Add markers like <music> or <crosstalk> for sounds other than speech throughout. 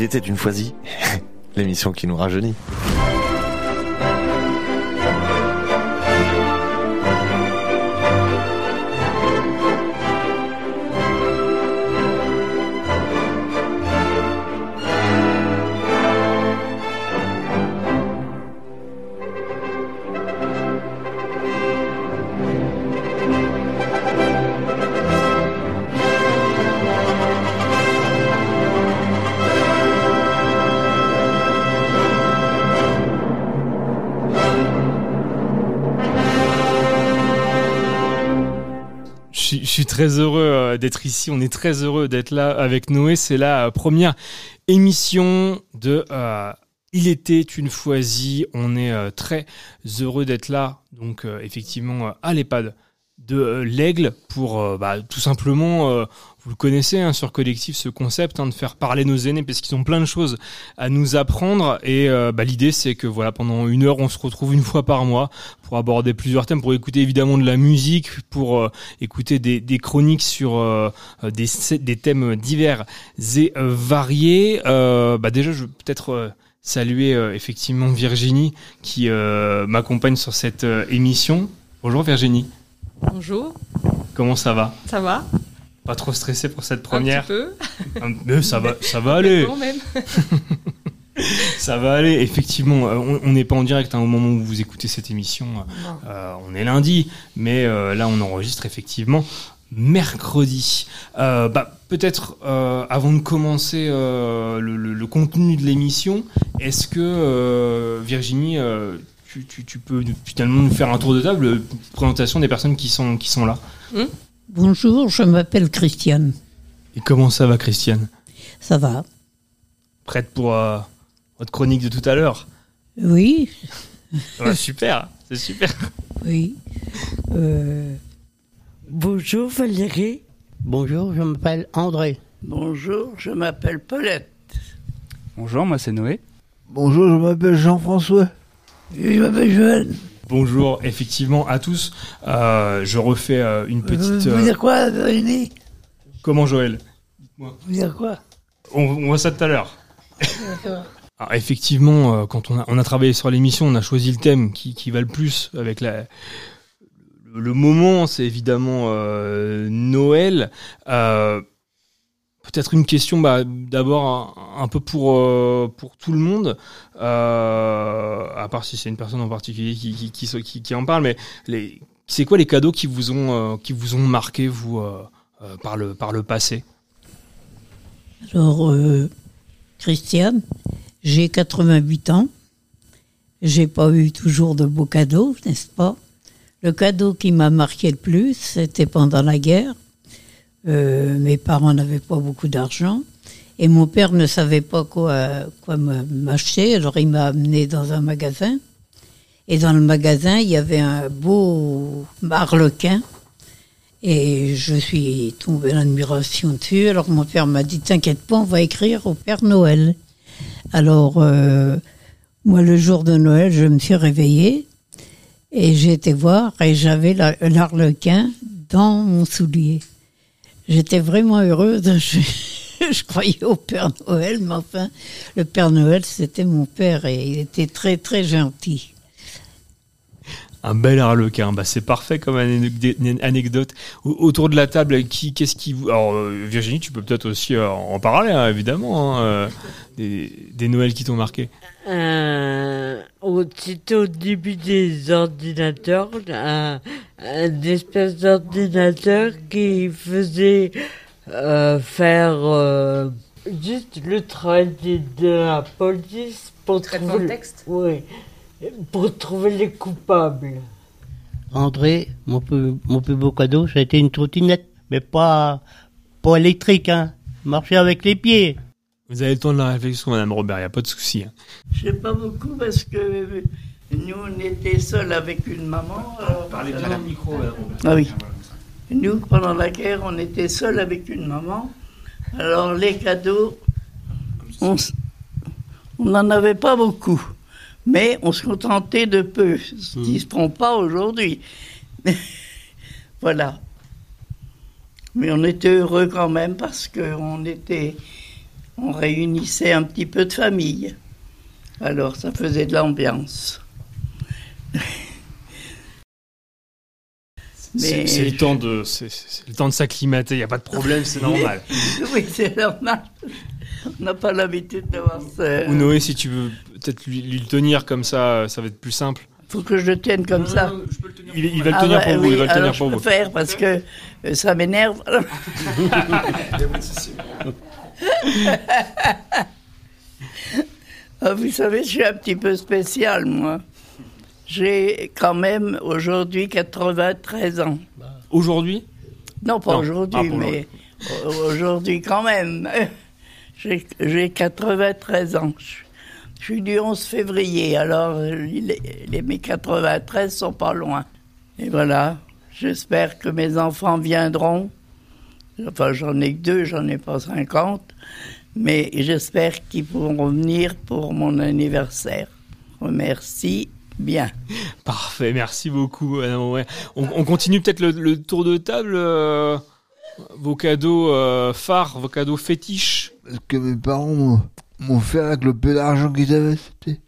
Il était une foisie, <laughs> l'émission qui nous rajeunit. Heureux euh, d'être ici. On est très heureux d'être là avec Noé. C'est la euh, première émission de euh, Il était une foisie. On est très heureux d'être là. Donc, effectivement, à l'EHPAD de l'Aigle pour bah, tout simplement vous le connaissez hein, sur Collectif, ce concept hein, de faire parler nos aînés parce qu'ils ont plein de choses à nous apprendre. Et euh, bah, l'idée, c'est que voilà, pendant une heure, on se retrouve une <laughs> fois par mois pour aborder plusieurs thèmes, pour écouter évidemment de la musique, pour euh, écouter des, chroniques sur euh, des, thèmes divers et variés. bah, déjà, je veux peut-être saluer effectivement Virginie qui m'accompagne sur cette émission. Bonjour Virginie. Bonjour. Comment ça va? Ça va? Pas trop stressé pour cette première? Un peu. Mais ça va, ça va aller. <laughs> même. <laughs> ça va aller. Effectivement, euh, on n'est pas en direct hein, au moment où vous écoutez cette émission. Euh, on est lundi, mais euh, là on enregistre effectivement mercredi. bah, peut-être avant de commencer le, contenu de l'émission, est-ce que Virginie, tu, peux finalement nous faire un tour de table, présentation des personnes qui sont, qui sont là hmm Bonjour, je m'appelle Christiane. Et comment ça va, Christiane? Ça va. Prête pour euh, votre chronique de tout à l'heure? Oui. super, c'est super. Oui. Euh, Bonjour Valérie. Bonjour, je m'appelle André. Bonjour, je m'appelle Paulette. Bonjour, moi c'est Noé. Bonjour, je m'appelle Jean-François. Je m'appelle Joël. Bonjour effectivement à tous. Euh, je refais euh, une petite. Vous, dire quoi, Rémi? Comment Joël? Vous dire quoi? On, voit ça tout à l'heure. <laughs> Alors, effectivement, euh, quand on a, on a travaillé sur l'émission, on a choisi le thème qui, qui va le plus avec la, le moment, c'est évidemment Noël. Peut-être une question, bah, d'abord un, peu pour euh, pour tout le monde, euh, à part si c'est une personne en particulier qui qui, en parle, mais les, c'est quoi les cadeaux qui vous ont euh, qui vous ont marqué vous par le par le passé? Alors, Christiane, j'ai 88 ans, j'ai pas eu toujours de beaux cadeaux, n'est-ce pas? Le cadeau qui m'a marqué le plus, c'était pendant la guerre euh, mes parents n'avaient pas beaucoup d'argent et mon père ne savait pas quoi, quoi m'acheter, alors il m'a amené dans un magasin. Et dans le magasin, il y avait un beau marlequin. Et je suis tombée en admiration dessus. Alors mon père m'a dit, t'inquiète pas, on va écrire au Père Noël. Alors, euh, moi, le jour de Noël, je me suis réveillée et j'ai été voir et j'avais l'arlequin dans mon soulier. J'étais vraiment heureuse. <laughs> Je, croyais au Père Noël, mais enfin, le Père Noël, c'était mon père et il était très, très gentil. Un bel harlequin, bah c'est parfait comme anecdote. Autour de la table, qui, qu'est-ce qui vous... Alors euh, Virginie, tu peux peut-être aussi euh, en parler, hein, évidemment, hein, euh, des, des, Noëls qui t'ont marqué. Euh, c'était au début des ordinateurs, un, un espèce d'ordinateur qui faisait faire juste le travail de la police pour trouver... le texte Oui pour trouver les coupables. André, mon plus, mon plus beau cadeau, ça a été une trottinette, mais pas, pas électrique, hein. Marcher avec les pieds. Vous avez le temps de la réflexion, Madame Robert, il n'y a pas de souci. Hein. Je sais pas beaucoup parce que nous, on était seuls avec une maman. Parlez bien au micro, Madame Robert. Ah oui. Nous, pendant la guerre, on était seuls avec une maman. Alors, les cadeaux, on n'en avait pas beaucoup mais on se contentait de peu, ce qui ne se font pas aujourd'hui. <laughs> voilà. Mais on était heureux quand même parce qu'on était, on réunissait un petit peu de famille. Alors ça faisait de l'ambiance. C'est Mais- c'est le temps de, c'est- c'est le temps de s'acclimater. Il y a pas de problème, c'est normal. <laughs> oui, c'est normal. On n'a pas l'habitude d'avoir ça. Ou Noé, si tu veux peut-être lui, lui le tenir comme ça, ça va être plus simple. faut que je le tienne comme ça. Il, il va le tenir pour vous. Il va le tenir je pour peux vous. faire parce que euh, ça m'énerve. <laughs> <laughs> Ah, vous savez, je suis un petit peu spécial, moi. J'ai quand même aujourd'hui 93 ans. Aujourd'hui? Non, pas aujourd'hui, Ah, pour mais au- aujourd'hui quand même. <laughs> J'ai j'ai 93 ans. Je, suis du 11 février, alors euh, les, les- mes 93 sont pas loin. Et voilà, j'espère que mes enfants viendront. Enfin, j'en ai que deux, j'en ai pas 50. Mais j'espère qu'ils pourront venir pour mon anniversaire. Remercie bien. Parfait, merci beaucoup. On, on continue peut-être le, le tour de table. euh, vos cadeaux euh, phares, vos cadeaux fétiches. Ce que mes parents m'ont- fait avec le peu d'argent qu'ils avaient, c'était,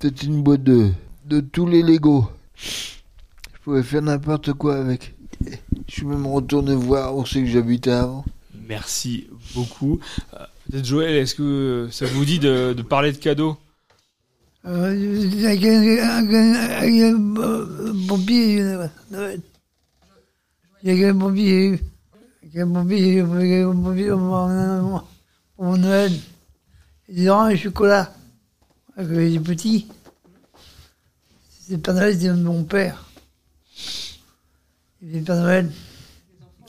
c'était une boîte de, de tous les Lego. Je pouvais faire n'importe quoi avec. Je suis même retourné voir où c'est que j'habitais avant. Merci beaucoup. Euh, Peut-être Joël, est-ce que ça vous dit de, de parler de cadeaux? Euh, avec un, avec un- avec un bon- pompier, euh, Noël. Avec un pompier, avec un pompier, avec un pompier pour Noël. Des oranges et chocolat, avec les petits. C'est le Père Noël, c'est mon père. Père Noël.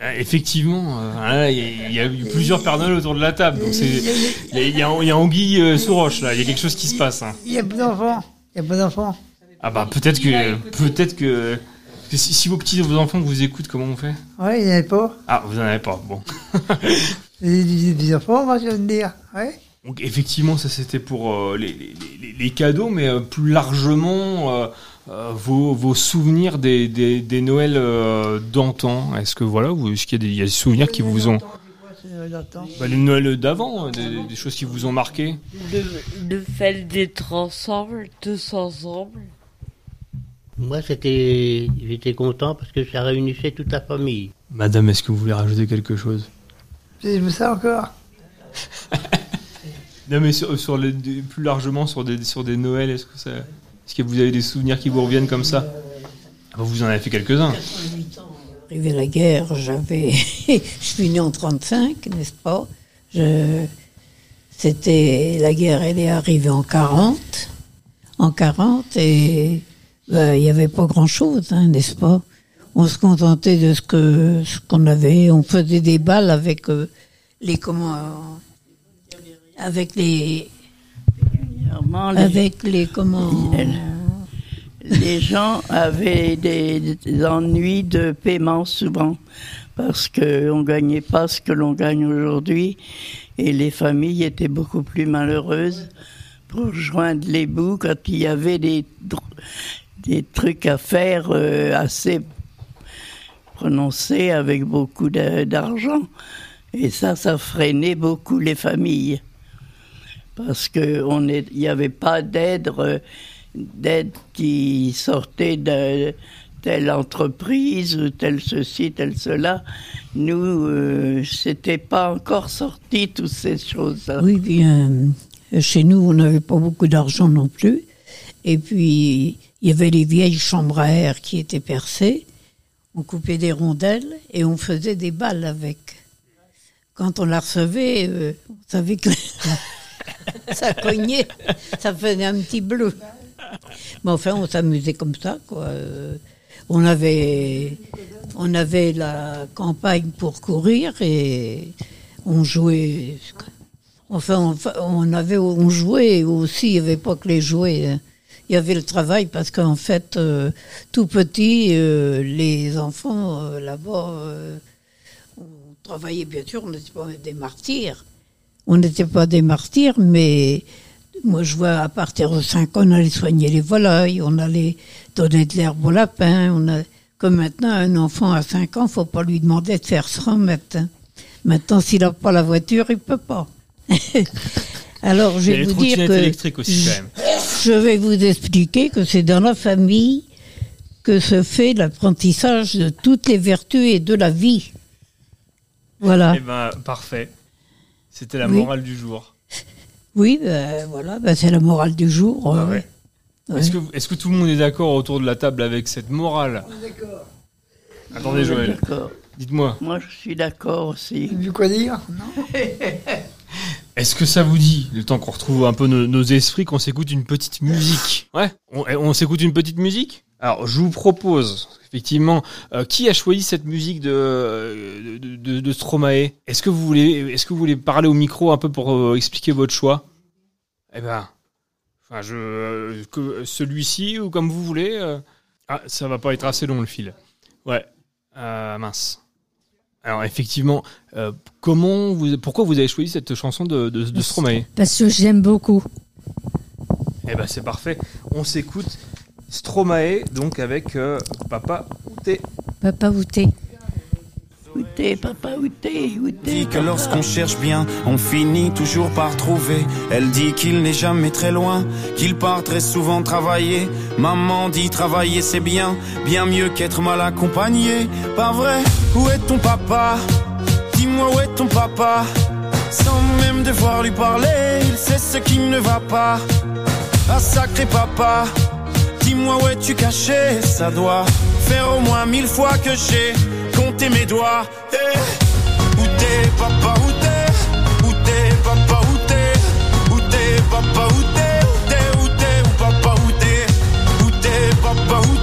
Ah, Effectivement, euh, ah, il y, a- il y a eu plusieurs Père Noël autour de la table. Donc c'est, il y a, il y a- il y a Anguille sous roche là. Il y a quelque chose qui se passe. hein. Il n'y a pas d'enfants. Il a pas d'enfants. Ah bah peut-être que, peut-être que, si, si vos petits, vos enfants vous écoutent, comment on fait? Ouais, il n'y en avait pas. Ah, vous en avez pas. Bon. <laughs> Des, des, enfants, moi, je viens de dire. Ouais. Donc effectivement, ça c'était pour euh, les, les- les- les cadeaux, mais euh, plus largement euh, vos, vos souvenirs des, des, des Noëls euh, d'antan. Est-ce que voilà, vous- est-ce qu'il y a des, il y a des souvenirs qui vous ont, bah, les Noëls d'avant, euh, des, des choses qui vous ont marqué Le, le fait d'être ensemble, tous ensemble. Moi, c'était, j'étais content parce que ça réunissait toute la famille. Madame, est-ce que vous voulez rajouter quelque chose? Je me sens encore. <laughs> Non, mais sur, sur les, plus largement sur des, sur des Noëls, est-ce que ça, est-ce que vous avez des souvenirs qui vous reviennent comme ça Ah bah, Vous en avez fait quelques-uns. Arrivé la guerre, j'avais. <laughs> je suis né en 35, n'est-ce pas? C'était. La guerre, elle est arrivée en 40. En 40, et ben, il n'y avait pas grand-chose, hein, n'est-ce pas? On se contentait de ce que ce qu'on avait. On faisait des balles avec euh, les. Comment. euh, avec les. Premièrement, les- Avec les. Comment. <laughs> les gens avaient des, des ennuis de paiement souvent parce qu'on ne gagnait pas ce que l'on gagne aujourd'hui et les familles étaient beaucoup plus malheureuses pour joindre les bouts quand il y avait des, des trucs à faire euh, assez prononcés avec beaucoup d'argent. Et ça, ça freinait beaucoup les familles parce qu'il n'y avait pas d'aide euh, d'aide qui sortait de telle entreprise ou tel ceci, tel cela. Nous, euh, c'était pas encore sorti toutes ces choses-là. Oui, bien, chez nous, on n'avait pas beaucoup d'argent non plus. Et puis, il y avait les vieilles chambres à air qui étaient percées. On coupait des rondelles et on faisait des balles avec. Quand on la recevait, euh, on savait que <laughs> ça cognait, ça faisait un petit bleu. Mais enfin, on s'amusait comme ça, quoi. Euh, On avait, on avait la campagne pour courir et on jouait. Enfin, on, avait, on jouait aussi. Il n'y avait pas que les jouets. hein. Il y avait le travail parce qu'en fait, euh, tout petit, euh, les enfants là-bas, on travaillait bien sûr. On n'était pas des martyrs. On n'était pas des martyrs, mais moi, je vois à partir de 5 ans, on allait soigner les volailles, on allait donner de l'herbe au lapin. On a, comme maintenant, un enfant à 5 ans, faut pas lui demander de faire 100 mètres. Maintenant, s'il n'a pas la voiture, il peut pas. <laughs> Alors, je vais vous dire que aussi, quand même. je vais vous expliquer que c'est dans la famille que se fait l'apprentissage de toutes les vertus et de la vie. Voilà. Eh ben, parfait. C'était la Oui. morale du jour. Oui, ben, voilà, ben, c'est la morale du jour. Ah euh, ouais. ouais. Est-ce que, est-ce que tout le monde est d'accord autour de la table avec cette morale Attendez, Joël. D'accord. Dites-moi. Moi, je suis d'accord aussi. Du quoi dire Non <laughs> Est-ce que ça vous dit, le temps qu'on retrouve un peu nos, nos esprits, qu'on s'écoute une petite musique? Ouais On, eh, on s'écoute une petite musique? Alors, je vous propose, effectivement, euh, qui a choisi cette musique de, de, de, de Stromae? Est-ce que, vous voulez, est-ce que vous voulez parler au micro un peu pour euh, expliquer votre choix? Eh ben, enfin, je, euh, que celui-ci ou comme vous voulez. euh. Ah, ça va pas être assez long le fil. Ouais. Mince. Alors effectivement, comment vous, pourquoi vous avez choisi cette chanson de, de, de Stromae? Parce que j'aime beaucoup. Eh ben c'est parfait. On s'écoute Stromae donc avec euh, Papa Outé. Papa Outé. Outé, papa, outé, outé. dit que lorsqu'on cherche bien, on finit toujours par trouver. Elle dit qu'il n'est jamais très loin, qu'il part très souvent travailler. Maman dit travailler c'est bien, bien mieux qu'être mal accompagné. Pas vrai? Où est ton papa? Dis-moi où est ton papa? Sans même devoir lui parler, il sait ce qui ne va pas. Ah sacré papa, dis-moi où es-tu caché Ça doit faire au moins mille fois que j'ai compté mes doigts. Eh, où t'es, papa, où t'es? Où t'es, papa, où t'es? Où t'es, papa, où t'es? Où t'es, où t'es, où papa, où t'es? Où t'es, papa, où t'es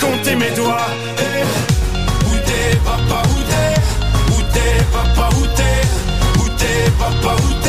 compté mes doigts. Eh, où t'es papa, où t'es? Où t'es papa, où t'es? Où t'es papa, où t'es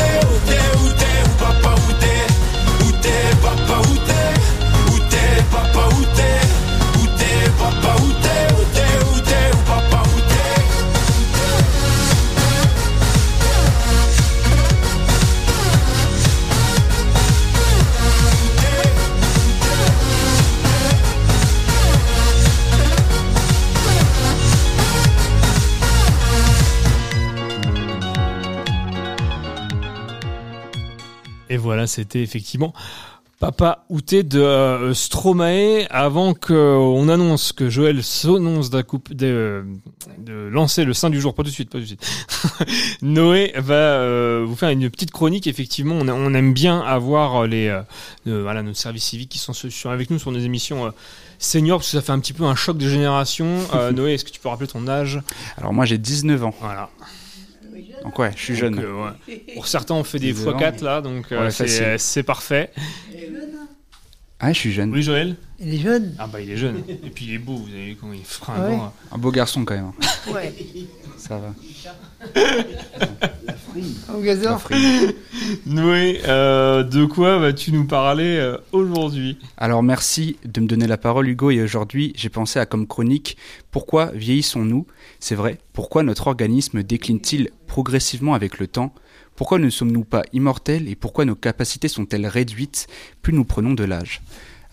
Et voilà, c'était effectivement Papa Outé de euh, Stromae. Avant qu'on annonce que Joël s'annonce d'un coup de, de lancer le sein du jour, pas tout de suite, pas tout de suite. <laughs> Noé va euh, vous faire une petite chronique. Effectivement, on, a- on aime bien avoir les euh, euh, voilà nos services civiques qui sont, sur- avec nous sur nos émissions. euh, seniors, parce que ça fait un petit peu un choc de génération. Euh, <laughs> Noé, est-ce que tu peux rappeler ton âge? Alors moi j'ai 19 ans. Voilà. Donc ouais, je suis jeune. Donc, euh, ouais. Pour certains, on fait des Dix ans. x4 là, donc euh, Ouais, euh, c'est parfait. Ah, je suis jeune. Oui, Joël Il est jeune Ah bah il est jeune. Et puis il est beau, vous avez vu comment il est fringant. ouais. Un beau garçon quand même. Ouais. <laughs> Ça va. Au gazon Noé, euh, de quoi vas-tu nous parler euh, aujourd'hui? Alors merci de me donner la parole Hugo et aujourd'hui j'ai pensé à comme chronique pourquoi vieillissons-nous? C'est vrai, pourquoi notre organisme décline-t-il progressivement avec le temps? Pourquoi ne sommes-nous pas immortels et pourquoi nos capacités sont-elles réduites? Plus nous prenons de l'âge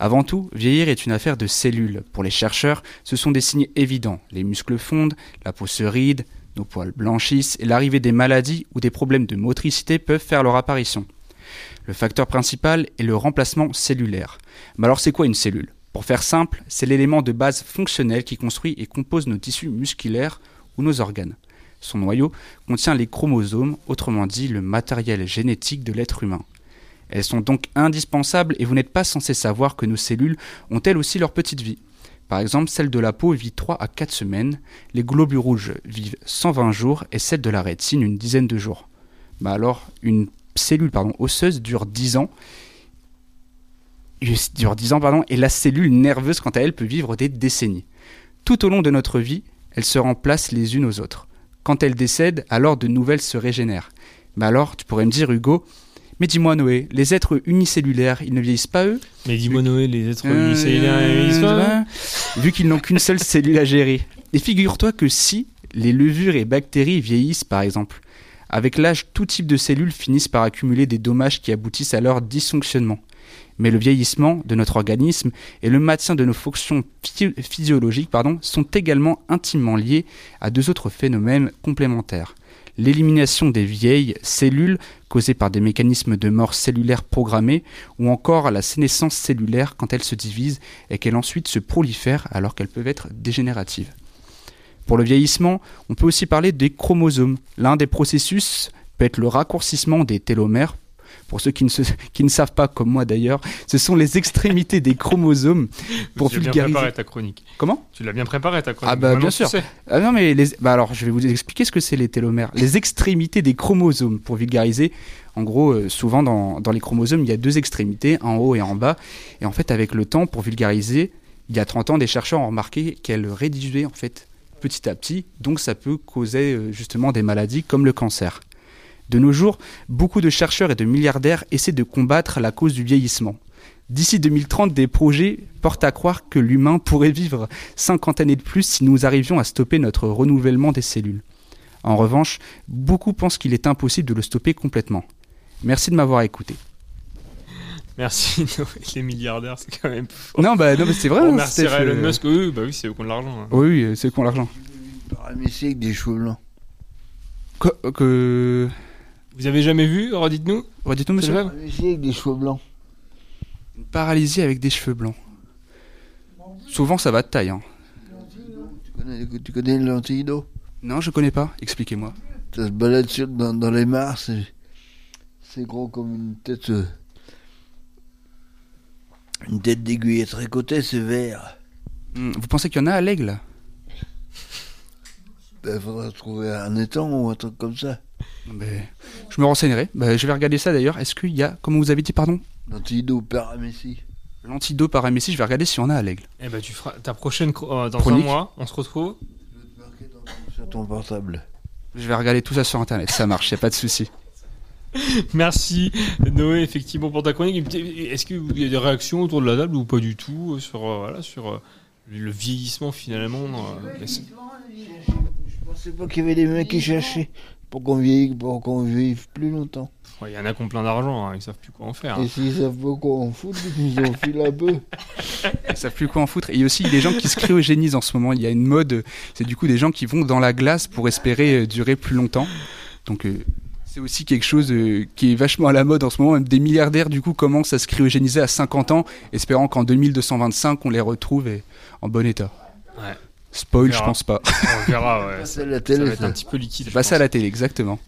avant tout, vieillir est une affaire de cellules. Pour les chercheurs, ce sont des signes évidents. Les muscles fondent, la peau se ride, nos poils blanchissent et l'arrivée des maladies ou des problèmes de motricité peuvent faire leur apparition. Le facteur principal est le remplacement cellulaire. Mais alors c'est quoi une cellule? Pour faire simple, c'est l'élément de base fonctionnel qui construit et compose nos tissus musculaires ou nos organes. Son noyau contient les chromosomes, autrement dit le matériel génétique de l'être humain. Elles sont donc indispensables et vous n'êtes pas censé savoir que nos cellules ont elles aussi leur petite vie. Par exemple, celle de la peau vit 3 à 4 semaines, les globules rouges vivent 120 jours et celle de la rétine une dizaine de jours. Bah alors, une cellule osseuse dure 10 ans dure 10 ans pardon, et la cellule nerveuse quant à elle peut vivre des décennies. Tout au long de notre vie, elles se remplacent les unes aux autres. Quand elles décèdent, alors de nouvelles se régénèrent. Mais alors, tu pourrais me dire Hugo, mais dis-moi Noé, les êtres unicellulaires, ils ne vieillissent pas eux? Mais dis-moi Noé, les êtres Euh, unicellulaires, ils vieillissent pas, Vu qu'ils n'ont qu'une seule cellule à gérer. Et figure-toi que si les levures et bactéries vieillissent par exemple, avec l'âge, tout type de cellules finissent par accumuler des dommages qui aboutissent à leur dysfonctionnement. Mais le vieillissement de notre organisme et le maintien de nos fonctions phy- physiologiques sont également intimement liés à deux autres phénomènes complémentaires. L'élimination des vieilles cellules causées par des mécanismes de mort cellulaire programmés ou encore la sénescence cellulaire quand elles se divisent et qu'elles ensuite se prolifèrent alors qu'elles peuvent être dégénératives. Pour le vieillissement, on peut aussi parler des chromosomes. L'un des processus peut être le raccourcissement des télomères. Pour ceux qui ne, se- qui ne savent pas, comme moi d'ailleurs, ce sont les extrémités des chromosomes. Pour tu as bien vulgariser. préparé ta chronique. Comment? Tu l'as bien préparé ta chronique. Ah bah Maintenant, bien tu sûr. sais. Ah non mais les... bah alors je vais vous expliquer ce que c'est les télomères. Les extrémités des chromosomes pour vulgariser. En gros, euh, souvent dans, dans les chromosomes, il y a deux extrémités, en haut et en bas. Et en fait, avec le temps, pour vulgariser, il y a 30 ans, des chercheurs ont remarqué qu'elles réduisaient en fait petit à petit. Donc ça peut causer euh, justement des maladies comme le cancer. De nos jours, beaucoup de chercheurs et de milliardaires essaient de combattre la cause du vieillissement. D'ici 2030, des projets portent à croire que l'humain pourrait vivre 50 années de plus si nous arrivions à stopper notre renouvellement des cellules. En revanche, beaucoup pensent qu'il est impossible de le stopper complètement. Merci de m'avoir écouté. Merci <laughs> Noé. Les milliardaires, c'est quand même fort. Non, bah, non, mais c'est vrai, On hein, remercierait Steph, Elon euh, Musk. Oui, bah oui, c'est eux qui ont de l'argent. hein. Oui, oui, euh, c'est qu'on l'argent. Paramécie avec des cheveux blancs. Que, que- Vous avez jamais vu Redites-nous. Redites-nous, monsieur. Paramécie avec des cheveux blancs. Une paralysie avec des cheveux blancs. Souvent, ça va de taille. Hein. Tu connais, tu connais le Non, je connais pas. Expliquez-moi. Ça se balade sur, dans, dans les mares, c'est, gros comme une tête. euh, une tête d'aiguille tricotée, c'est vert. Hmm, Vous pensez qu'il y en a à l'aigle Il Ben, faudra trouver un étang ou un truc comme ça. Mais Je me renseignerai. Bah, je vais regarder ça d'ailleurs. Est-ce qu'il y a, comme vous avez dit, pardon Lentilles d'eau, paramécie. L'antidote paramécie, je vais regarder s'il y en a à l'aigle. Eh ben, tu feras ta prochaine. euh, dans Chronique. un mois, on se retrouve. Sur ton portable. Je vais regarder tout ça sur internet. Ça marche, y a pas de souci. <laughs> Merci Noé, effectivement, pour ta chronique. Est-ce qu'il y a des réactions autour de la table ou pas du tout euh, sur, euh, voilà, sur euh, le vieillissement finalement euh, Je pensais pas qu'il y avait des mecs qui cherchaient pour qu'on vieillit, pour qu'on vive plus longtemps. Ouais, Il y en a qui ont plein d'argent, hein, ils savent plus quoi en faire. hein. Et s'ils savent pas quoi en foutre, <laughs> ils nous enfilent un peu. Ils savent plus quoi en foutre. Et il y a aussi des gens qui se cryogénisent en ce moment. Il y a une mode, c'est du coup des gens qui vont dans la glace pour espérer euh, durer plus longtemps. Donc euh, c'est aussi quelque chose euh, qui est vachement à la mode en ce moment. Même des milliardaires du coup commencent à se cryogéniser à 50 ans, espérant qu'en 2225 on les retrouve et- en bon état. Ouais. Spoil, je pense pas. On verra, ouais. <laughs> C'est la Ça télé, va être ça. un petit peu liquide. Passer à la télé, exactement.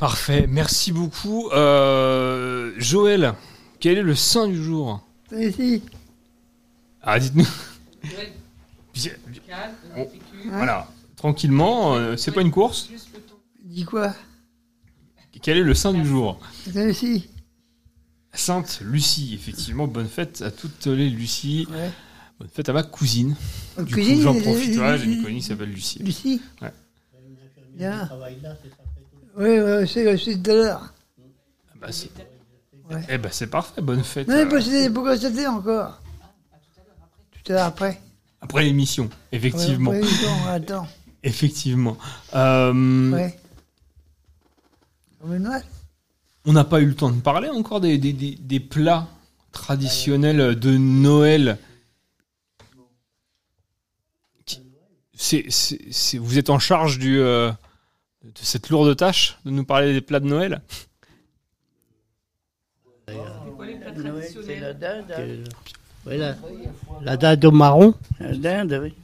Parfait, merci beaucoup. Euh, Joël, quel est le saint du jour? Ici. Ah, dites-nous. Bien- bien- on- Voilà, tranquillement, euh, c'est pas une course? Dis quoi? Quel est le saint du jour? Lucie. Sainte Lucie, effectivement. Bonne fête à toutes les Lucies. Ouais. Bonne fête à ma cousine. Ma du cousine, coup, j'en profite. Ouais, j'ai une copine qui s'appelle Lucie. Lucie Ouais. Bien. Oui, oui, c'est c'est tout à l'heure. Ah bah, c'est... Ouais. Eh ben, c'est parfait. Bonne fête. Non, mais euh, c'était pourquoi c'était encore Tout à l'heure après. Après l'émission, effectivement. Ouais, après, attends, attends. <laughs> Effectivement. Euh, Ouais. Comme une Noël On n'a pas eu le temps de parler encore des, des, des- des plats traditionnels de Noël. C'est, c'est- c'est- vous êtes en charge du, euh, de cette lourde tâche de nous parler des plats de Noël? Noël, c'est la dinde. voilà. La dinde au marron. La dinde, oui.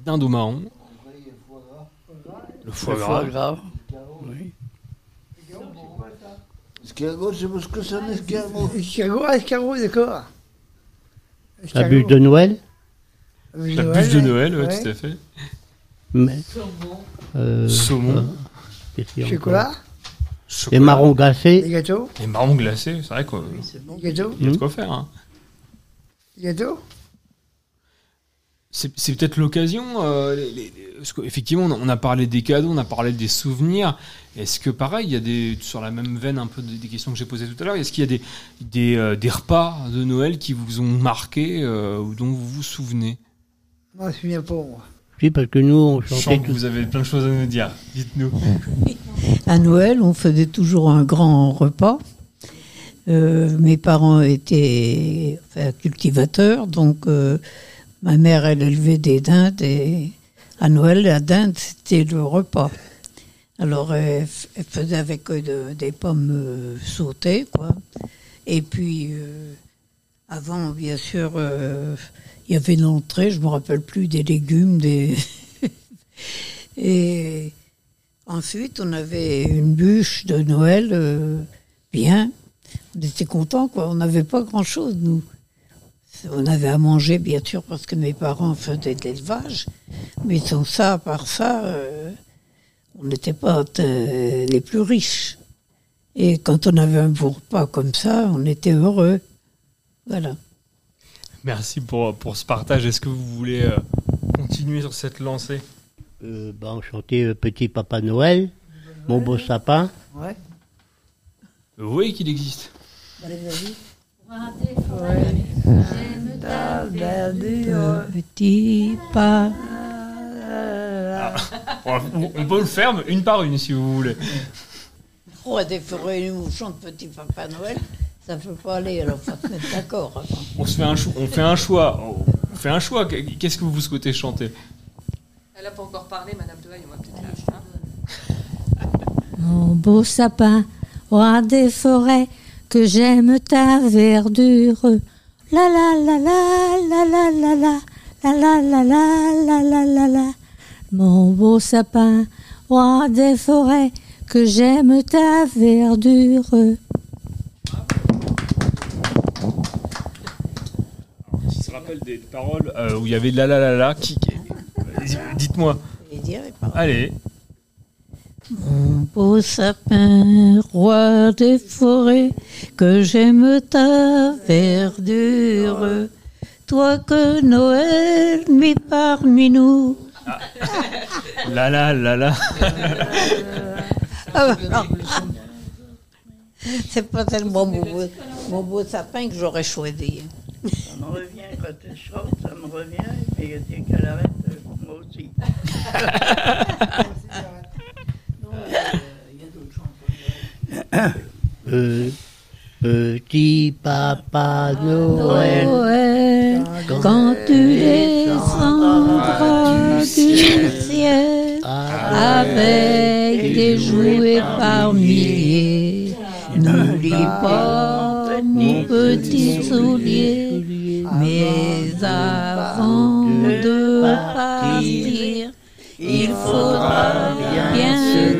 Dinde au marron. Le foie Le gras. foie gras. Oui. Escargot, c'est parce que c'est un escargot. Escargot, escargot, d'accord. La bûche de Noël. La bûche de Noël, ouais, tout à fait. Mais, euh, Saumon. euh, a Chocolat. encore Chocolat. Les marrons glacés. Les gâteaux. Les marrons glacés, c'est vrai qu'il Les gâteaux. y a de quoi faire. hein. Les gâteaux. C'est c'est peut-être l'occasion, euh, les- les- parce qu'effectivement, on a- on a parlé des cadeaux, on a parlé des souvenirs. Est-ce que pareil, il y a des sur la même veine un peu des, des questions que j'ai posées tout à l'heure, est-ce qu'il y a des des, euh, des repas de Noël qui vous ont marqué euh, ou dont vous vous souvenez? Moi, je me souviens pas, moi. Oui, parce que nous, on Je sens chantait que tout. vous avez plein de choses à nous dire. Dites-nous. <laughs> À Noël, on faisait toujours un grand repas. Euh, mes parents étaient enfin, cultivateurs, donc euh, ma mère, elle élevait des dindes et à Noël, la dinde, c'était le repas. Alors, elle, faisait avec eux de- des pommes euh, sautées, quoi. Et puis, euh, avant, bien sûr, euh, il y avait l'entrée, je me rappelle plus, des légumes, des... <laughs> et Ensuite, on avait une bûche de Noël euh, bien. On était contents, quoi. On n'avait pas grand-chose, nous. On avait à manger, bien sûr, parce que mes parents faisaient de l'élevage. Mais sans ça, à part ça, euh, on n'était pas les plus riches. Et quand on avait un beau repas comme ça, on était heureux. Voilà. Merci pour, pour ce partage. Est-ce que vous voulez euh, continuer sur cette lancée? Euh, bah, on chantait euh, Petit Papa Noël, Mon beau sapin. Ouais. Vous voyez qu'il existe Allez, vas-y. Petit pas. on, on peut le faire, une par une si vous voulez. Roi des forêts, nous, on chante Petit Papa Noël. Ça ne peut pas aller, alors faut se mettre d'accord. On, se fait un cho- on fait un choix. On fait un choix. Qu'est-ce que vous souhaitez chanter Elle n'a pas encore parlé, Madame on va peut-être la Mon beau sapin, roi des forêts, que j'aime ta verdure. La la la la la la la la la la la la la la la la. Mon beau sapin, roi des forêts, que j'aime ta verdure. Qui se rappelle des paroles euh, où il y avait la la la la qui, qui- Vas-y, Dites-moi. Allez. Mon beau sapin, roi des forêts, que j'aime ta verdure. Toi que Noël mis parmi nous. La la la la. Ah, bah. C'est pas tellement mon beau, mon beau sapin que j'aurais choisi. Ça me revient quand elle chante, ça me revient, mais dès qu'elle arrête, euh, moi aussi. <laughs> Euh, Petit Papa Noël. Noël, quand tu descendras du ciel avec des jouets par milliers, n'oublie pas mon petit soulier, mais avant de partir, il faudra bien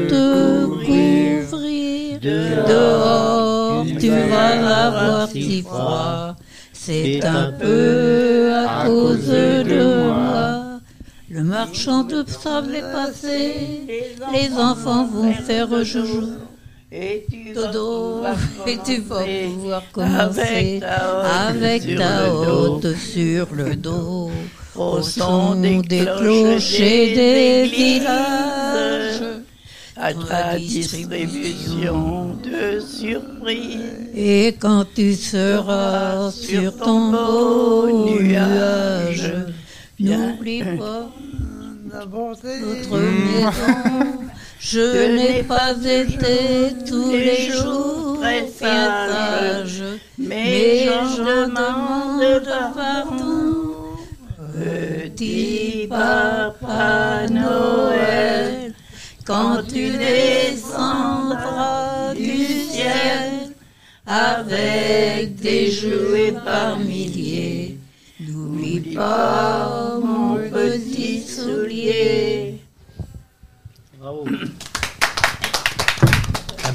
te couvrir dehors, tu vas avoir si froid. C'est un peu à cause de moi. Le marchand de sable est passé, les enfants vont faire joujou. Et tu vas Dodo, pouvoir <laughs> et tu vas commencer pouvoir commencer avec ta haute sur le dos. Au son des des clochers clochers des des villages. à ta la distribution de surprises. Et quand tu seras sur ton beau nuage, n'oublie pas notre maison. Je n'ai pas été tous les jours très sage, mais j'en demande pardon. Petit Papa Noël, quand tu descendras du ciel avec des jouets par milliers, n'oublie pas mon petit soulier. Bravo.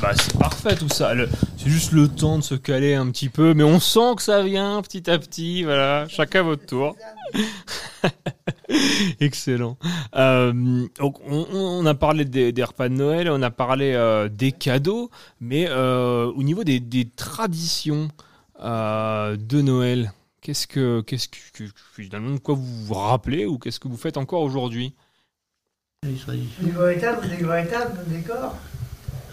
Ah bah, c'est parfait tout ça. Le- C'est juste le temps de se caler un petit peu, mais on sent que ça vient petit à petit. Voilà, chacun votre tour. <laughs> Excellent. Euh, donc, on, a parlé des, repas de Noël, on a parlé euh, des cadeaux, mais euh, au niveau des, traditions de Noël, qu'est-ce que, qu'est-ce que, quoi vous vous rappelez ou qu'est-ce que vous faites encore aujourd'hui? Niveau étape, niveau étape, au décor.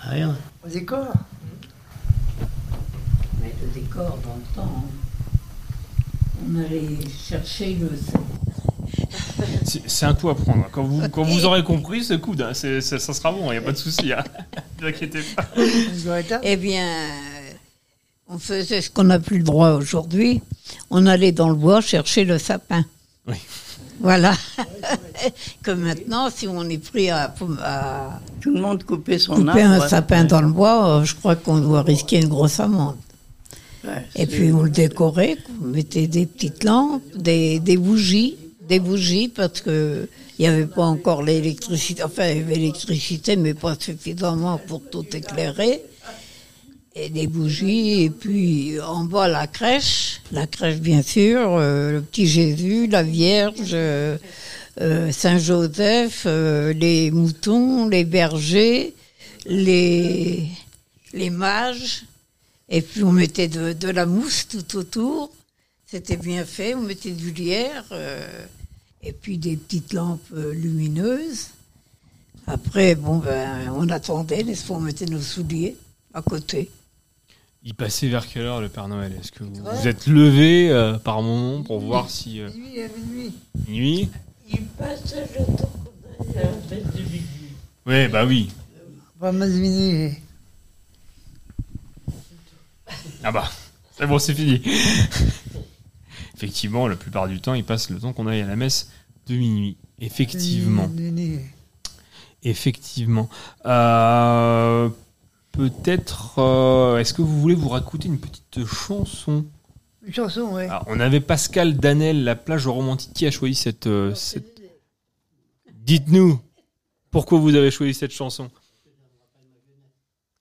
Rien. Au décor. Mais le décor, dans le temps, on allait chercher le <laughs> C'est c'est un coup à prendre. Quand vous, quand vous aurez compris, c'est coude. hein. Ça sera bon, il n'y a pas de souci. Hein. <laughs> Ne vous inquiétez pas. Eh bien, on faisait ce qu'on n'a plus le droit aujourd'hui. On allait dans le bois chercher le sapin. Oui. Voilà. <laughs> <laughs> que maintenant, si on est pris à, à Tout le monde coupait son couper arbre. un sapin dans le bois, euh, je crois qu'on doit risquer une grosse amende. Ouais, Et puis on le décorait, on mettait des petites lampes, des, des bougies, des bougies parce que il n'y avait pas encore l'électricité, enfin il y avait l'électricité mais pas suffisamment pour tout éclairer. Et des bougies, et puis en bas la crèche, la crèche bien sûr, euh, le petit Jésus, la Vierge, euh, Saint-Joseph, euh, les moutons, les bergers, les, les mages. Et puis on mettait de, de la mousse tout autour. C'était bien fait. On mettait du lierre. euh, et puis des petites lampes euh, lumineuses. Après, bon, ben, on attendait, n'est-ce pas, on mettait nos souliers à côté. Il passait vers quelle heure le Père Noël? Est-ce que vous vous êtes levé euh, par moment pour voir si. euh, Minuit à minuit. Nuit Il passe le temps qu'on a à la fête de minuit. Oui, bah oui. Pas mal de minuit. Ah bah, c'est bon, c'est fini. Effectivement, la plupart du temps, il passe le temps qu'on aille à la messe de minuit. Effectivement. Effectivement. Euh, Peut-être. euh, Est-ce que vous voulez vous raconter une petite chanson? Une chanson, ouais. Alors, On avait Pascal Danel, La plage romantique. Qui a choisi cette. euh, cette- Dites-nous pourquoi vous avez choisi cette chanson?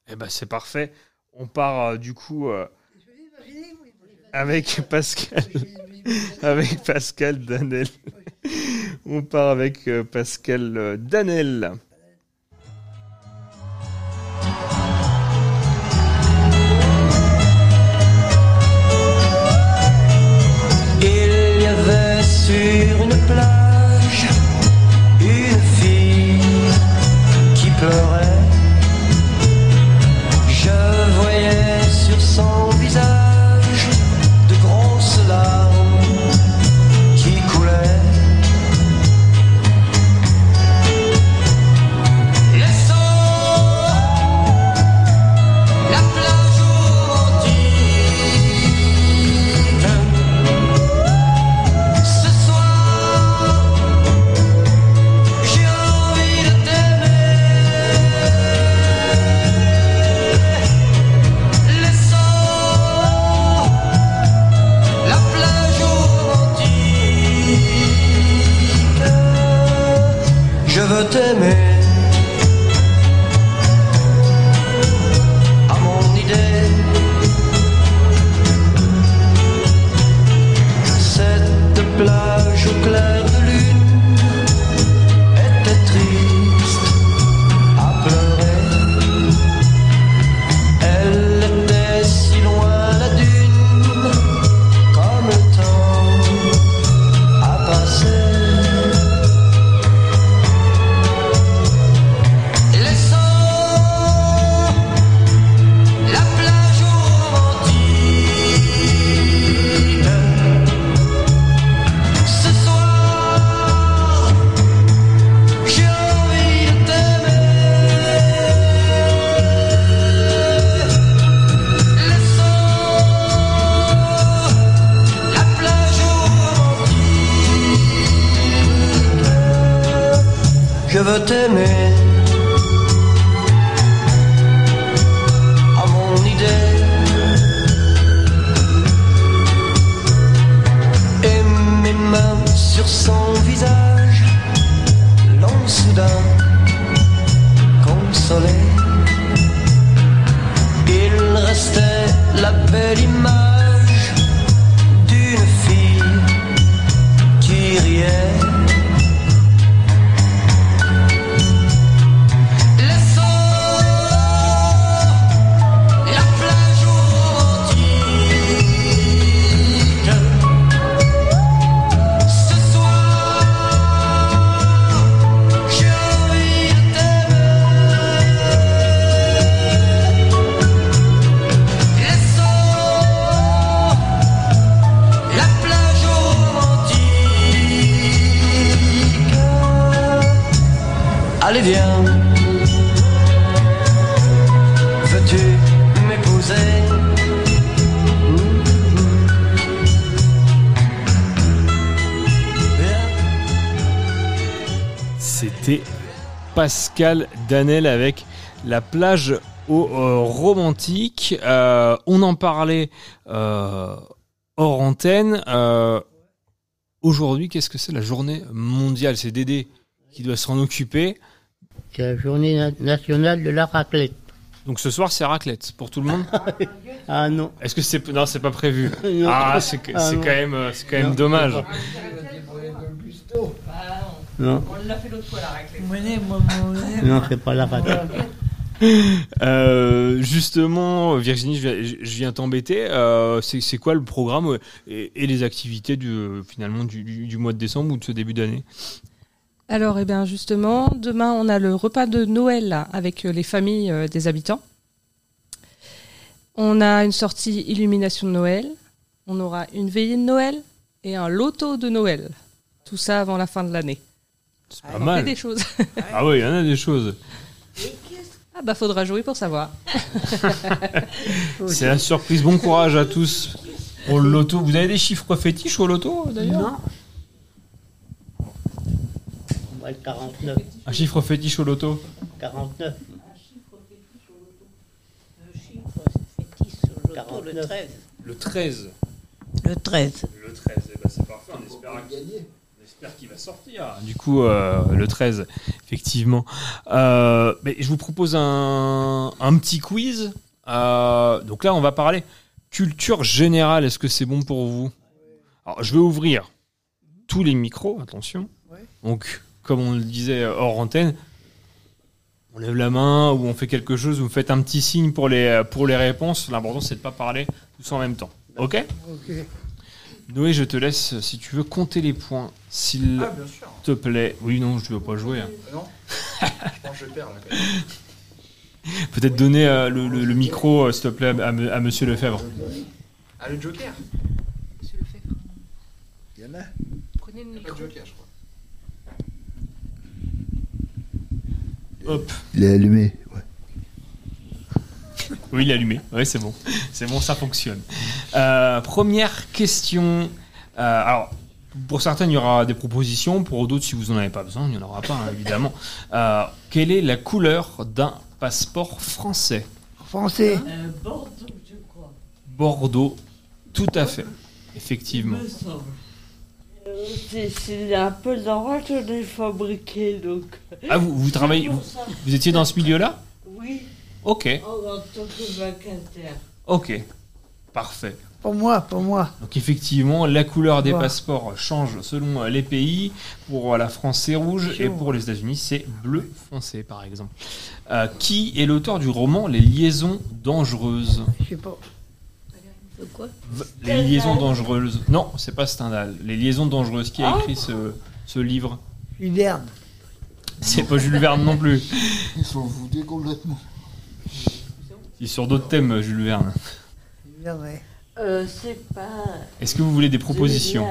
Eh ben, c'est parfait. On part euh, du coup euh, avec Pascal. <laughs> avec Pascal Danel. On part avec euh, Pascal euh, Danel. Pascal Danel avec la plage au euh, romantique. Euh, on en parlait euh, hors antenne. Euh, Aujourd'hui, qu'est-ce que c'est la journée mondiale? C'est Dédé qui doit s'en occuper. C'est la journée na- nationale de la raclette. Donc ce soir, c'est raclette pour tout le monde? <laughs> ah non. Est-ce que c'est non, c'est pas prévu. <laughs> Ah, c'est que- Ah c'est non. quand même, c'est quand même dommage. Non. On l'a fait l'autre fois la raclette. Non, c'est pas la raclette. Euh, justement, Virginie, je viens, t'embêter. Euh, c'est quoi le programme euh, et, et les activités du, finalement du, du- du mois de décembre ou de ce début d'année? Alors, eh bien, justement, demain, on a le repas de Noël là, avec les familles euh, des habitants. On a une sortie illumination de Noël. On aura une veillée de Noël et un loto de Noël. Tout ça avant la fin de l'année. C'est On pas mal. des choses. <laughs> Ah oui, il y en a des choses. Ah bah faudra jouer pour savoir. C'est la surprise. Bon courage à tous pour le loto. Vous avez des chiffres fétiches au loto d'ailleurs? Non. Moi, le 49. Un chiffre fétiche au loto? 49. Le 13. Le 13. Le 13. Le 13, eh ben, c'est parfait, on espère gagner. On espère qu'il va sortir. Du coup, euh, le 13, effectivement. Euh, mais je vous propose un, un petit quiz. Euh, donc là, on va parler culture générale. Est-ce que c'est bon pour vous? Alors, je vais ouvrir tous les micros, attention. Donc, comme on le disait hors antenne, on lève la main ou on fait quelque chose, vous faites un petit signe pour les, pour les réponses. L'important, c'est de pas parler tous en même temps. Ok? Ok. Noé, je te laisse, si tu veux, compter les points, s'il Ah, bien sûr. te plaît. Oui, non, je ne veux pas jouer. hein. Ah Non <laughs> Je pense que je perds là quand même. Peut-être donner euh, le, le- le micro, euh, s'il te plaît, à, à Monsieur Lefebvre. Ah, le Joker Monsieur Lefebvre. Il y en a Prenez le Il y a pas micro. de Joker, je crois. Hop. Il est allumé. Oui, il est allumé. Oui, c'est bon. C'est bon, ça fonctionne. Euh, première question. Euh, alors, pour certains, il y aura des propositions. Pour d'autres, si vous n'en avez pas besoin, il n'y en aura pas, hein, évidemment. Euh, quelle est la couleur d'un passeport français? Français. Bordeaux, je crois. Bordeaux. Tout à fait. Effectivement. C'est c'est un peu normal, je l'ai fabriqué, donc. Ah, vous, vous travaillez. Vous, vous étiez dans ce milieu-là? Oui. Ok. En, en tant que vacataire. Ok. Parfait. Pour moi, pour moi. Donc effectivement, la couleur des passeports change selon euh, les pays. Pour la France, c'est rouge et pour les États-Unis, c'est bleu foncé, par exemple. Euh, qui est l'auteur du roman Les liaisons dangereuses? Je sais pas. De quoi? Les liaisons dangereuses. Non, c'est pas Stendhal. Les liaisons dangereuses. Qui a Ah. écrit ce, ce livre? Hiverne. C'est pas Jules Verne non plus. Ils sont foutés complètement. C'est sur d'autres thèmes, Jules Verne. Euh, c'est pas. Est-ce que vous voulez des propositions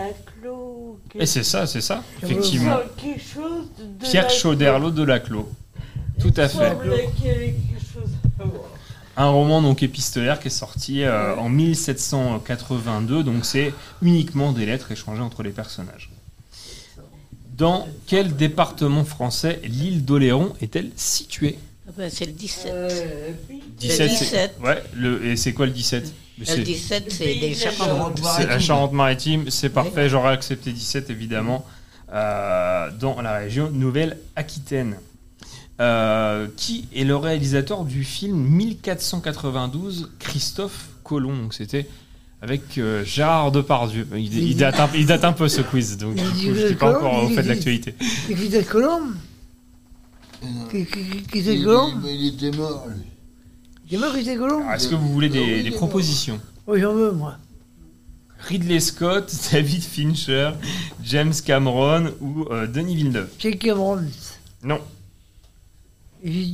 Et c'est ça, c'est ça, effectivement. Pierre. Chauderlot de Laclos. Tout à fait. Un roman donc épistolaire qui est sorti euh, en 1782, donc c'est uniquement des lettres échangées entre les personnages. Dans quel département français l'île d'Oléron est-elle située? Ah ben, c'est le 17. Euh, 17, c'est- 17. Ouais, le, et c'est quoi le 17 Le 17, c'est des C'est la. Charente-Maritime, c'est parfait, j'aurais accepté 17 évidemment, euh, dans la région Nouvelle-Aquitaine. Euh, qui est le réalisateur du film 1492 Christophe Colomb Donc c'était avec euh, Gérard Depardieu. Il, il date un, il date un peu ce quiz, donc Il du coup, je pas Colomb, encore au fait de l'actualité. C'est Colombe Qui, qui, qui- qui c'est Il- était mort, lui. Il est mort c'est Colombe Alors, Est-ce que vous voulez des, des propositions Oui, j'en veux, moi. Ridley Scott, <laughs> David Fincher, James Cameron ou euh, Denis Villeneuve? C'est Cameron? Non.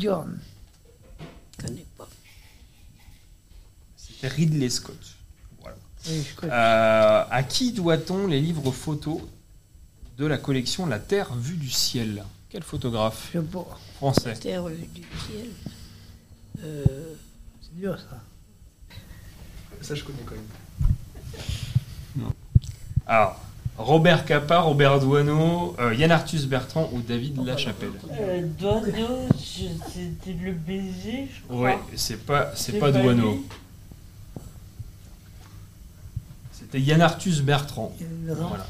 Jordan. Je connais pas. C'était Ridley Scott. Voilà. Oui, je connais. Euh, à qui doit-on les livres photos de la collection La Terre vue du ciel? Quel photographe Je sais pas. Français. Terre du ciel. Euh, C'est dur, ça. Ça, je connais quand même. Alors, Robert Capa, Robert Douaneau, euh, Yann Arthus Bertrand ou David Lachapelle Euh, Douaneau, c'était le baiser, je crois. Ouais, c'est pas, c'est pas pas Douaneau. C'était Yann Arthus Bertrand. Voilà.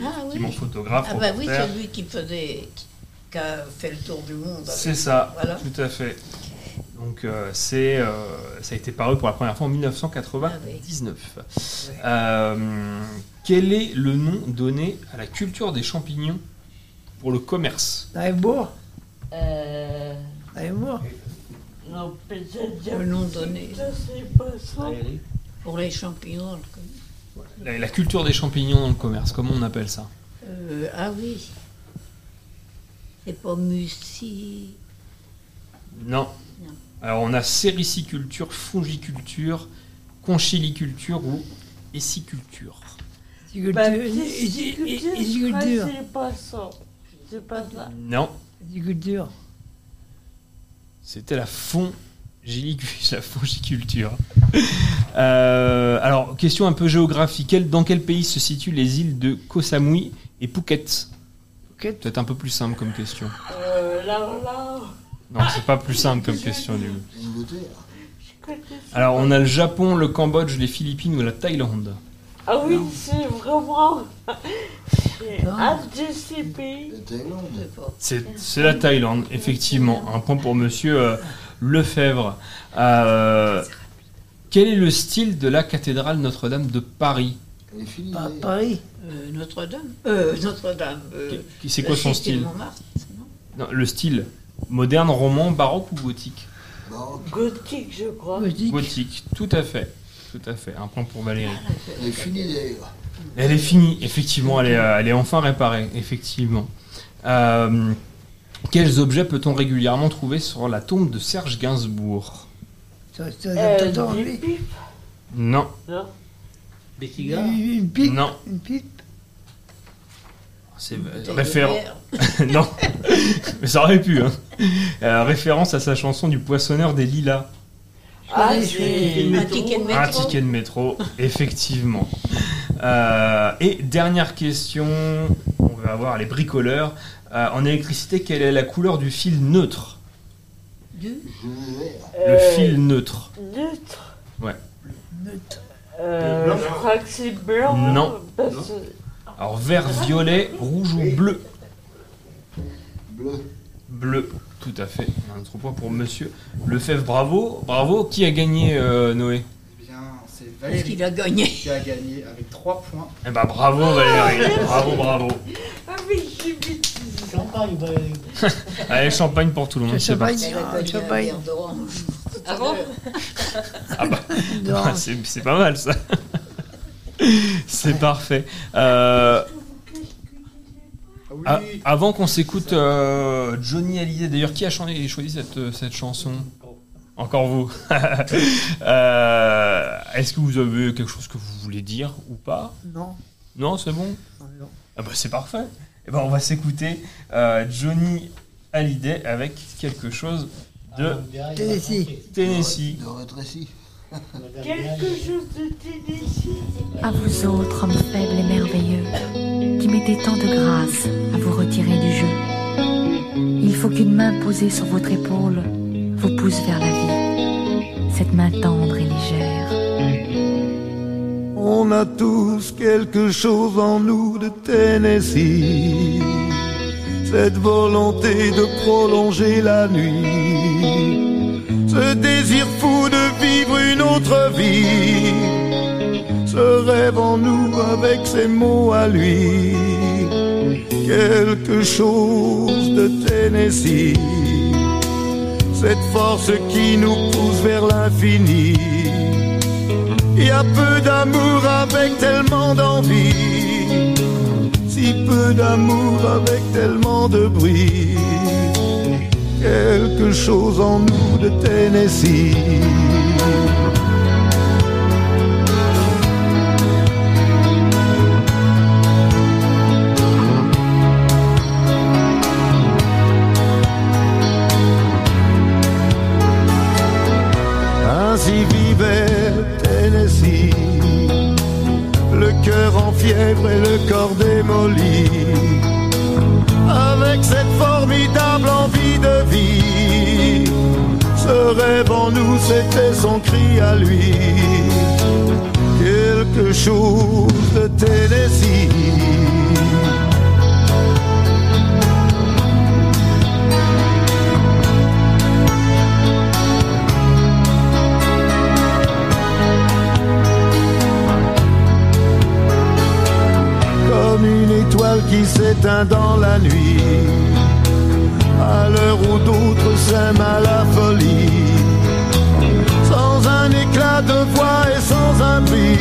Ah Qui oui. mon photographe. Ah bah oui, celui qui faisait, qui, qui a fait le tour du monde. C'est ça, Voilà. tout à fait. Donc euh, c'est, euh, ça a été paru pour la première fois en 1999. Euh, quel est le nom donné à la culture des champignons pour le commerce? Naïbourg Euh, Naïbourg non, peut-être Le nom donné. Ça, c'est pas ça. Pour les champignons. le- la, la culture des champignons dans le commerce, comment on appelle ça? Euh, ah oui. C'est pas musi. Non. Non. Alors on a sériciculture, fongiculture, conchiliculture ou essiculture. Bah, ah, c'est pas ça. C'est pas ça. Non, c'était la fongiliculture. <laughs> La fongiculture. Euh, alors, question un peu géographique. Dans quel pays se situent les îles de Koh Samui et Phuket? Phuket Peut-être un peu plus simple comme question. Euh, là, là. Non, c'est pas plus simple comme question du coup. Ça. Alors, on a le Japon, le Cambodge, les Philippines ou la Thaïlande. Ah oui, c'est vraiment. C'est un de ces pays. La Thaïlande. C'est c'est la Thaïlande, effectivement. Un point pour monsieur euh, Lefebvre. Euh, quel est le style de la cathédrale Notre-Dame de Paris? Elle est finie. Pa- Paris. Euh, Notre-Dame. Euh, Notre-Dame. euh, Qui- C'est quoi son style Montmartre, non Non, Le style moderne, roman, baroque ou gothique Gothique, je crois. Gothique, tout à fait. Tout à fait. Un point pour Valérie. Elle est finie d'ailleurs. Elle est finie, effectivement. Elle est, euh, elle est enfin réparée, effectivement. Euh, quels objets peut-on régulièrement trouver sur la tombe de Serge Gainsbourg Ça, ça, Euh, non Une pipe Non. Une pipe C'est référent. <laughs> non, mais ça aurait pu. Hein. Euh, référence à sa chanson du poissonneur des lilas. Ah, c'est. Un ticket de métro. Un ticket de métro, effectivement. Euh, et dernière question, on va avoir les bricoleurs. Euh, en électricité, quelle est la couleur du fil neutre? Du Le Euh, fil neutre. Neutre. Ouais. Neutre. Euh, je crois que c'est blanc. Non. Parce Alors vert, violet, rouge ou bleu Bleu. Bleu, tout à fait. Un autre point pour monsieur Lefebvre. Bravo, bravo. Qui a gagné, euh, Noé? Eh bien, c'est Est-ce Valérie qu'il a gagné? qui a gagné avec 3 points. Eh ben bravo Valérie, bravo, bravo. Ah oui, j'ai vu. Champagne, Valérie. <laughs> Allez, champagne pour tout le monde, c'est Champagne. parti. Ah, un champagne. Ah bon Ah bah, bah, <laughs> c'est c'est pas mal ça. C'est parfait. Euh, Ah oui, a- avant qu'on s'écoute euh, Johnny Hallyday, d'ailleurs, qui a choisi cette, cette chanson? Encore vous. <laughs> Euh, Est-ce que vous avez quelque chose que vous voulez dire ou pas? Non. Non, c'est bon? Non. Ah bah c'est parfait. Et ben on va s'écouter euh, Johnny Hallyday avec quelque chose de Tennessee. Tennessee. De rétréci. <laughs> Quelque chose de Tennessee. À vous autres, hommes faibles et merveilleux, qui mettez tant de grâce à vous retirer du jeu. Il faut qu'une main posée sur votre épaule vous pousse vers la vie. Cette main tendre et légère. On a tous quelque chose en nous de Tennessee. Cette volonté de prolonger la nuit. Ce désir fou de vivre une autre vie. Ce rêve en nous avec ses mots à lui. Quelque chose de Tennessee. Cette force qui nous pousse vers l'infini. Il y a peu d'amour avec tellement d'envie, si peu d'amour avec tellement de bruit. Quelque chose en nous de Tennessee. Fièvre et le corps démoli, avec cette formidable envie de vie. Ce rêve en nous, c'était son cri à lui, quelque chose de Tennessee. Étoile qui s'éteint dans la nuit, à l'heure où d'autres s'aiment à la folie, sans un éclat de voix et sans un bruit,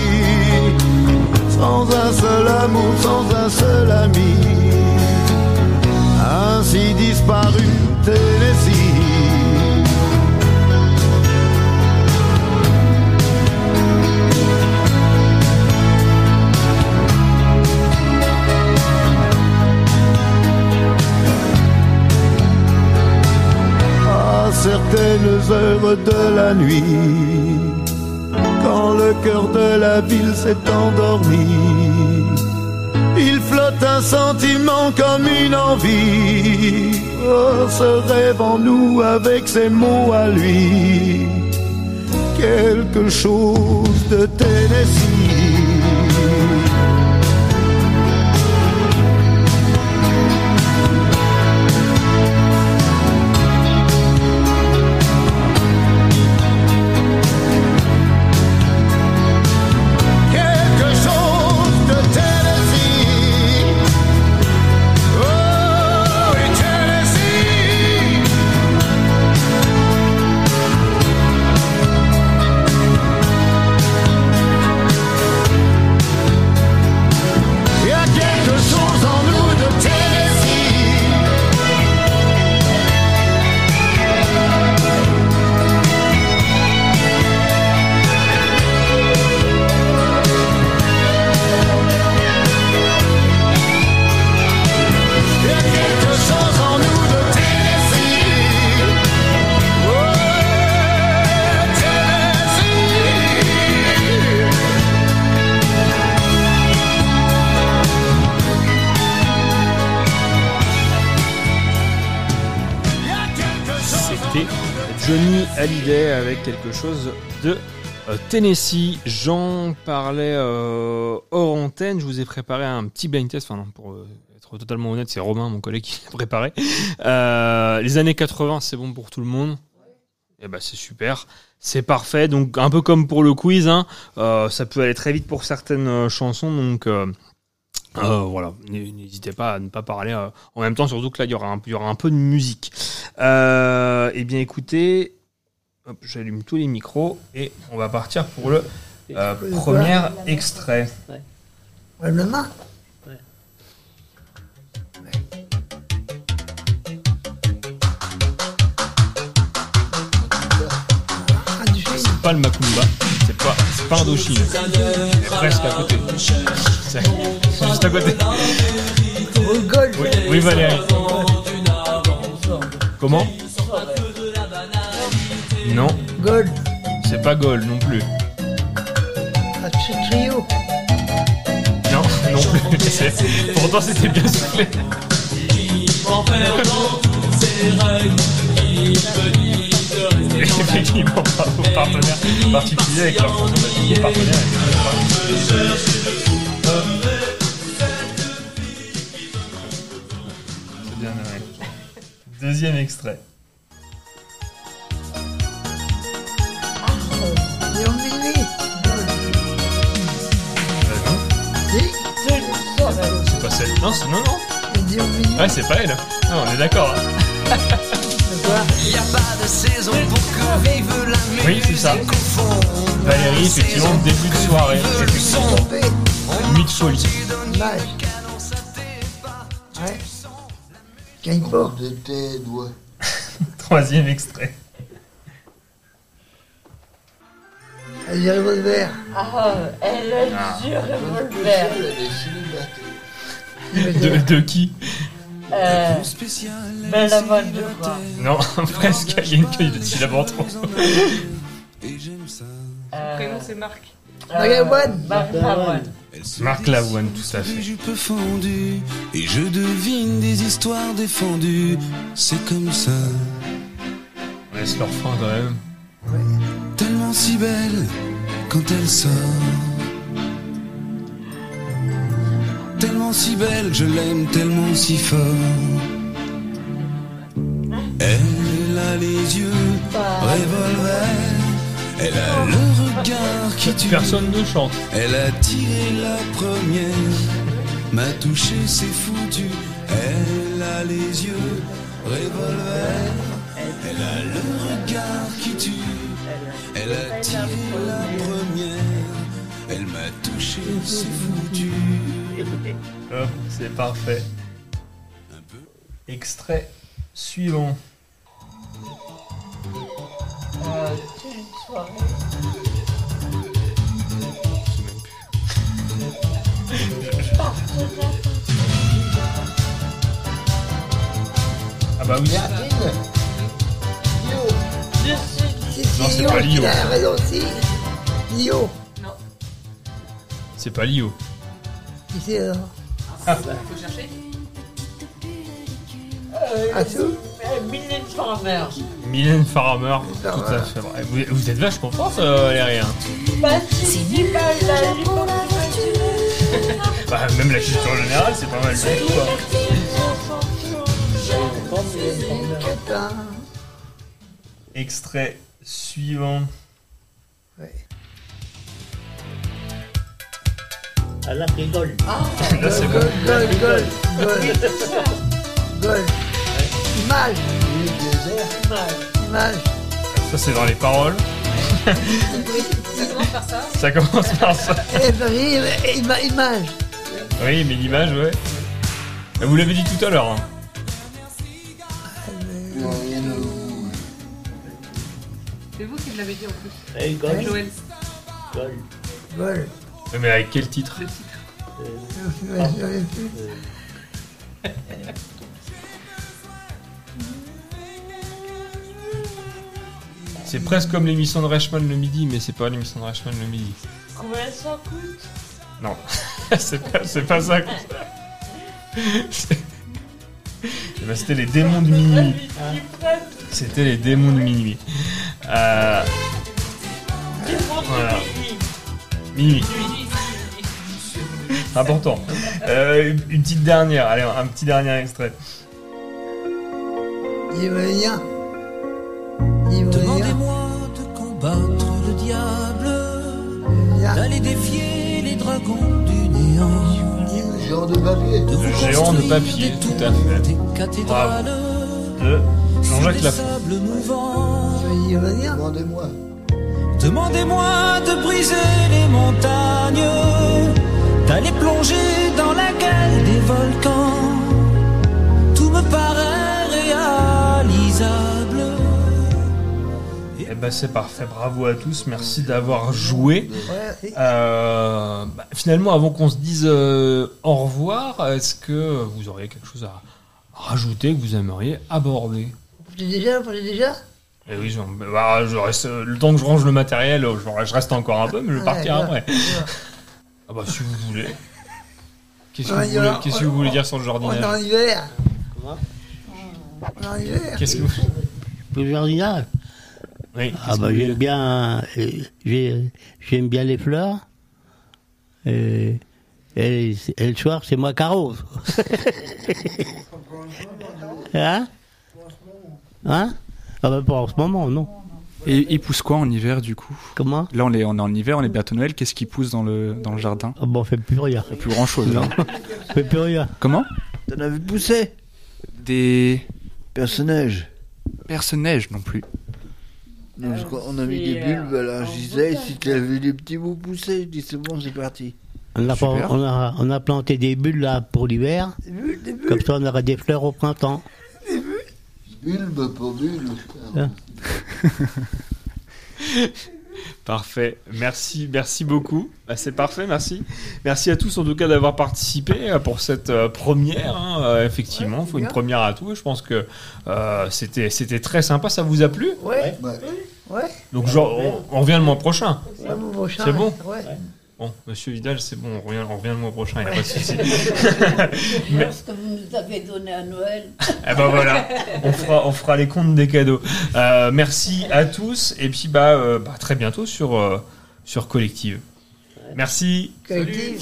sans un seul amour, sans un seul ami, ainsi disparu Tennessee. Certaines heures de la nuit, quand le cœur de la ville s'est endormi, il flotte un sentiment comme une envie. Oh, ce rêve en nous avec ses mots à lui, quelque chose de Tennessee. Chose de euh, Tennessee. J'en parlais euh, hors antenne. Je vous ai préparé un petit blind test. Enfin, pour euh, être totalement honnête, c'est Romain, mon collègue, qui l'a préparé. Les années 80, c'est bon pour tout le monde. Et ben, c'est super. C'est parfait. Donc, un peu comme pour le quiz, hein, ça peut aller très vite pour certaines chansons. Donc, voilà, n'hésitez pas à ne pas parler en même temps, surtout que là, il y aura un, y aura un peu de musique. Euh, eh bien, écoutez, hop, j'allume tous les micros et on va partir pour le euh, premier extrait. Ouais, le main. C'est pas le Macumba, c'est pas, c'est pas Indochine. C'est presque à côté. C'est c'est juste à côté. Oui, oui Valérie. Comment? Non. Gold. c'est pas Gaulle non plus. Ah, tri- trio. Non, non plus. <laughs> C'est- Pourtant, c'était bien soufflé. En perdant toutes ses règles, il me dit de rester Effectivement, bravo, partenaire particulier avec partenaire. C'est bien Noël. Deuxième extrait. C'est. Non, c'est non, non. Ouais, c'est pas elle. Non, on est d'accord. hein. Il n'y a pas de saison pour que vive la musique. Oui, c'est ça. Valérie, effectivement, début de soirée. Nuit de folie. Image. Ouais. Pas. De tes doigts. Troisième extrait. Elle est revolver. Ah, elle a Ah. du revolver. De, de qui Euh, ben la bonne, je crois. Non, <laughs> presque. Il y a une cueille de syllabes en trop. Prénom, c'est Marc. Marc Lavoine. Marc Lavoine. Marc Lavoine, tout à fait. et je devine des histoires défendues. C'est comme ça, On laisse leur fin quand même. tellement si belle quand elle sort. Tellement si belle, je l'aime tellement si fort. Elle a les yeux revolver, elle a le regard qui tue. Personne ne chante. Elle a tiré la première, m'a touché, c'est foutu. Elle a les yeux revolver, elle a le regard qui tue. Elle a tiré la première, elle m'a touché, c'est foutu. Hop, c'est parfait. Extrait suivant. Euh, soirée. Ah bah oui. Non, c'est pas Lio. Lio. C'est pas Lio. Qui c'est alors Ah. Faut chercher. Euh, Ah, euh, Mylène Farmer. Mylène Farmer, tout à fait. vrai. Vous, vous êtes vachement fort, ça, Valérie. hein. Bah, si, bah, la <laughs> Bah, même la culture générale, c'est pas mal du tout. hein. Extrait suivant. Ah là, c'est Gaulle. Là, c'est Gol, gol, gol, gol. Gol. Image. Image. Ça, c'est dans les paroles. Ça commence par ça. Ça commence par ça. Eh, image. Oui, mais l'image, ouais. Ah, Vous l'avez dit tout à l'heure. hein. C'est vous qui l'avez dit en plus. Eh, Gaulle. Joël. Gaulle. Gol. Mais avec quel titre C'est presque comme l'émission de Reichmann le midi, mais c'est pas l'émission de Reichmann le midi. Combien ça coûte? Non, <laughs> c'est pas, c'est pas ça. que- C'est- Eh ben, C'était les démons de minuit. C'était les démons de minuit. Euh, voilà. Minuit. Important. Euh, une petite dernière, allez, un petit dernier extrait. Il veut rien. Il veut rien. Demandez-moi de combattre le diable, d'aller défier les dragons du néant. Géant de papier. Le géant de papier, des tout à fait. Des cathédrales, De Jean-Jacques Lafont. Demandez-moi. Demandez-moi de briser les montagnes, d'aller plonger dans la gueule des volcans. Tout me paraît réalisable. Eh ben c'est parfait, bravo à tous, merci d'avoir joué. Euh, bah, finalement, avant qu'on se dise euh, au revoir, est-ce que vous auriez quelque chose à rajouter que vous aimeriez aborder? J'ai déjà, j'ai déjà? Eh oui, je, bah, je reste, le temps que je range le matériel, je, je reste encore un peu, mais je vais partir Ouais, après. <laughs> Ah bah si vous voulez. Qu'est-ce que, vous voulez, aura- qu'est-ce que vous voulez dire sur le On est en jardinage hiver. Comment On est en hiver. Qu'est-ce que vous... Le jardinage Oui, Ah bah j'aime bien, euh, j'ai- j'aime bien les fleurs. Et, et, et le soir, c'est moi qui arrose. <laughs> hein? Hein? Ah bah pas en ce moment, non. Et il pousse quoi en hiver du coup? Comment? Là on est, on est en hiver, on est bientôt Noël. Qu'est-ce qui pousse dans le, dans le jardin? Ah bah on fait plus rien. Plus grand chose. Non. <laughs> On fait plus rien. Comment? T'en avais poussé Des Personnages. personnages non plus. Non, je crois- on a mis des bulbes, alors je disais, si tu avais des petits bouts poussés, je dis c'est bon, c'est parti. On a, on, a, on a planté des bulles là pour l'hiver. Comme ça on aura des fleurs au printemps. Bulbe pour bulbe. Hein Parfait. Merci, merci beaucoup. Bah, c'est parfait, merci. Merci à tous en tout cas d'avoir participé euh, pour cette euh, première. hein. Euh, effectivement, il faut une première à tout. Je pense que euh, c'était c'était très sympa. Ça vous a plu? Ouais. Ouais. Donc genre, on, on revient le mois prochain. Ouais, le mois prochain, C'est bon? ouais. Bon, Monsieur Vidal, c'est bon. On revient, on revient le mois prochain. Il n'y a pas de souci. <laughs> Mais- ce que vous nous avez donné à Noël. Eh ben voilà, on fera, on fera les comptes des cadeaux. Euh, merci à tous et puis bah, euh, bah, très bientôt sur, euh, sur Collective. Merci. Collective.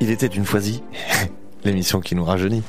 Il était une fois-y, <laughs> l'émission qui nous rajeunit.